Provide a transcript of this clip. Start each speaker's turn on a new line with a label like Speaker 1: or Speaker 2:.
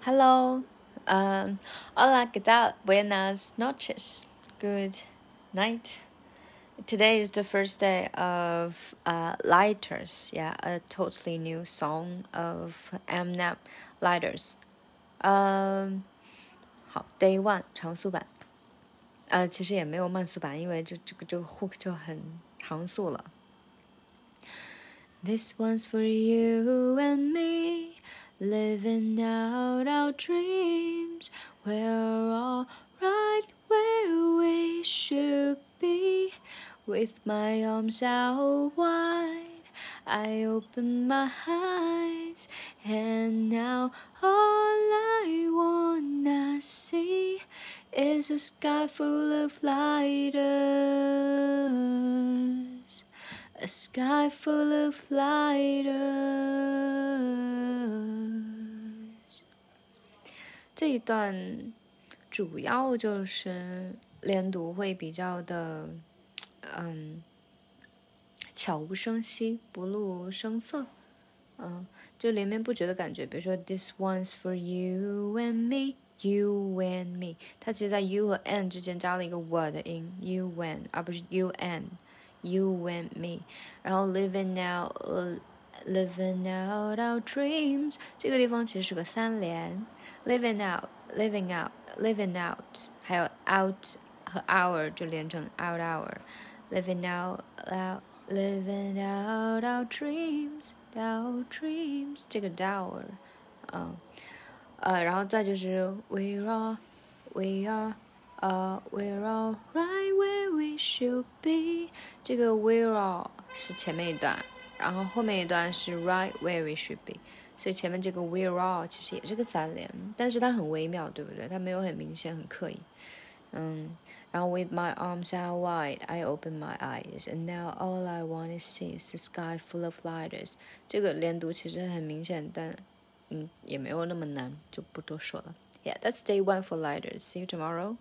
Speaker 1: Hello, um, hola, ¿qué tal? Buenas noches. Good night. Today is the first day of uh, Lighters. Yeah, a totally new song of Eminem Lighters. Um, 好，Day One 长速版。呃，其实也没有慢速版，因为这这个这个 hook 就很长速了。This one's for you and me living out our dreams. We're all right where we should be, with my arms out wide. I open my eyes, and now all I wanna see is a sky full of lighters. A sky full of lighters。这一段主要就是连读会比较的，嗯，悄无声息，不露声色，嗯，就连绵不绝的感觉。比如说，This one's for you and me，you and me，它其实在 you 和 and 之间加了一个 w 的音，you and，而不是 you and。you and me，然后 living out living out our dreams，这个地方其实是个三连 ，living out living out living out，还有 out 和 our 就连成 out our，living out out living out our dreams our dreams，这个 dour，嗯，呃，然后再就是 we are we are。uh, we're all right where we should be。这个 we're all 是前面一段，然后后面一段是 right where we should be。 所以前面这个 we're all 其实也是个三连，但是它很微妙，对不对？它没有很明显、很刻意。嗯，然后 with my arms out wide, I open my eyes, and now all I want to see is the sky full of lighters。这个连读其实很明显，但嗯也没有那么难，就不多说了。Yeah, that's day one for lighters. See you tomorrow.